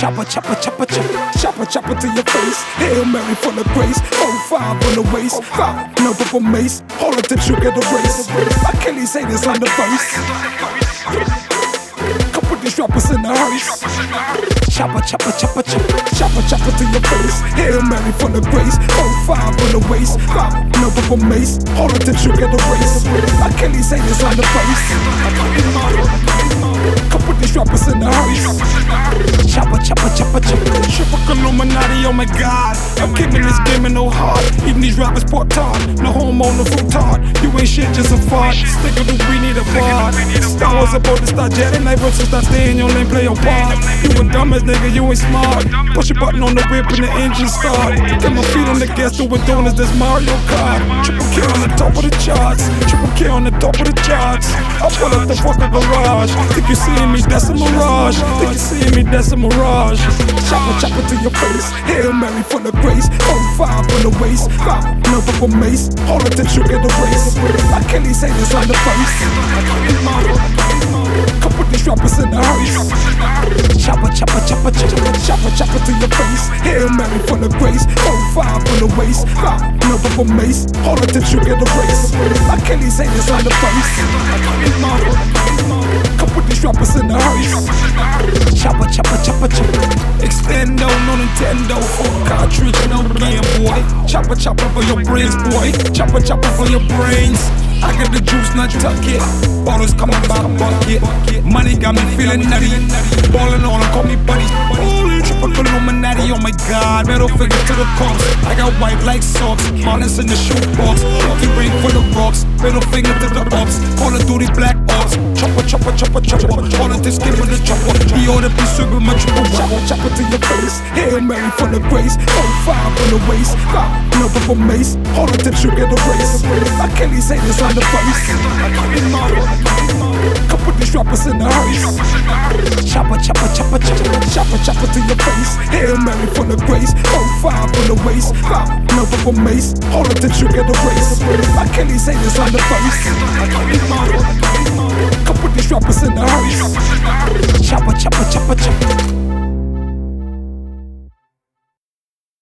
chopper, chopper, chopper. Chopper, chopper, chopper, to your face. Hail Mary full of grace. Oh, five on the waist. Five, no purple mace. All of the sugar the race. Say this on the face. Rappers in the hearse. Chopper, chopper, chopper, chopper, chopper, chopper to your face. Hail Mary full the grace. Oh, five on the waist. Five, no purple mace. All of the sugar the race. Achilles say this on the face. Couple these rappers in the hearse. Chopper, chopper, chopper, chopper. Illuminati, oh my god. I'm kicking this game in no heart. Even these rappers port tard. No homo, no fruitard. You ain't shit, just a fart. Stick the we need a bar. Star Wars about to start jetting. Like versus start staying your lane, play your part. You a dumbass nigga, you ain't smart. Push a button on the whip and the engine start. Get my feet on the gas, doing is this Mario Kart. Triple K on the top of charts. Triple K on the top of the charts. I pull up the fucking garage. Think you seeing me? That's a mirage. Think you seeing me? That's a mirage. Chopper, chopper to your face. Hail Mary full of grace. Oh, five on the waist. Five, no purple mace. All of the sugar the race. Achilles say this on the face. Couple these rappers in the hearse. Chopper, chopper, chopper, chopper, chopper, chopper to your face. Hail Mary full of grace. Oh, five on the waist. Five, no purple mace. All of the sugar the race. Achilles say this on the face. Couple these rappers in the hearse. Chopper, chopper, chopper, chopper. Extendo, no Nintendo. Full cartridge, no Game Boy. Chopper, chopper for your brains, boy. Chopper, chopper for your brains. I got the juice, not tuck it. Bottles coming by bucket. Money got me feeling nutty. Ballin' on, call me buddy. Illuminati, oh my god. Middle finger to the cops. I got white like socks. Harness in the shoebox. Lucky ring for the rocks. Middle finger to the ops. Call of Duty Black Ops. Chopper, chopper, chopper, chopper. Politics give me the chopper. He oughta be serving my chopper. Chopper to your face. Hail Mary full of grace. Oh, five on the waist. Five, no purple mace. All of the sugar the race. Achilles say this on the face. Couple these rappers in the hearse. Chopper, chopper, chopper, chopper, chopper, chopper to your face. Hail Mary full of grace. Oh, five on the waist. Five, no purple mace. All of the sugar the race. Achilles say this on the face. Couple these rappers in the hearse. Chopper, chopper, chopper, chopper.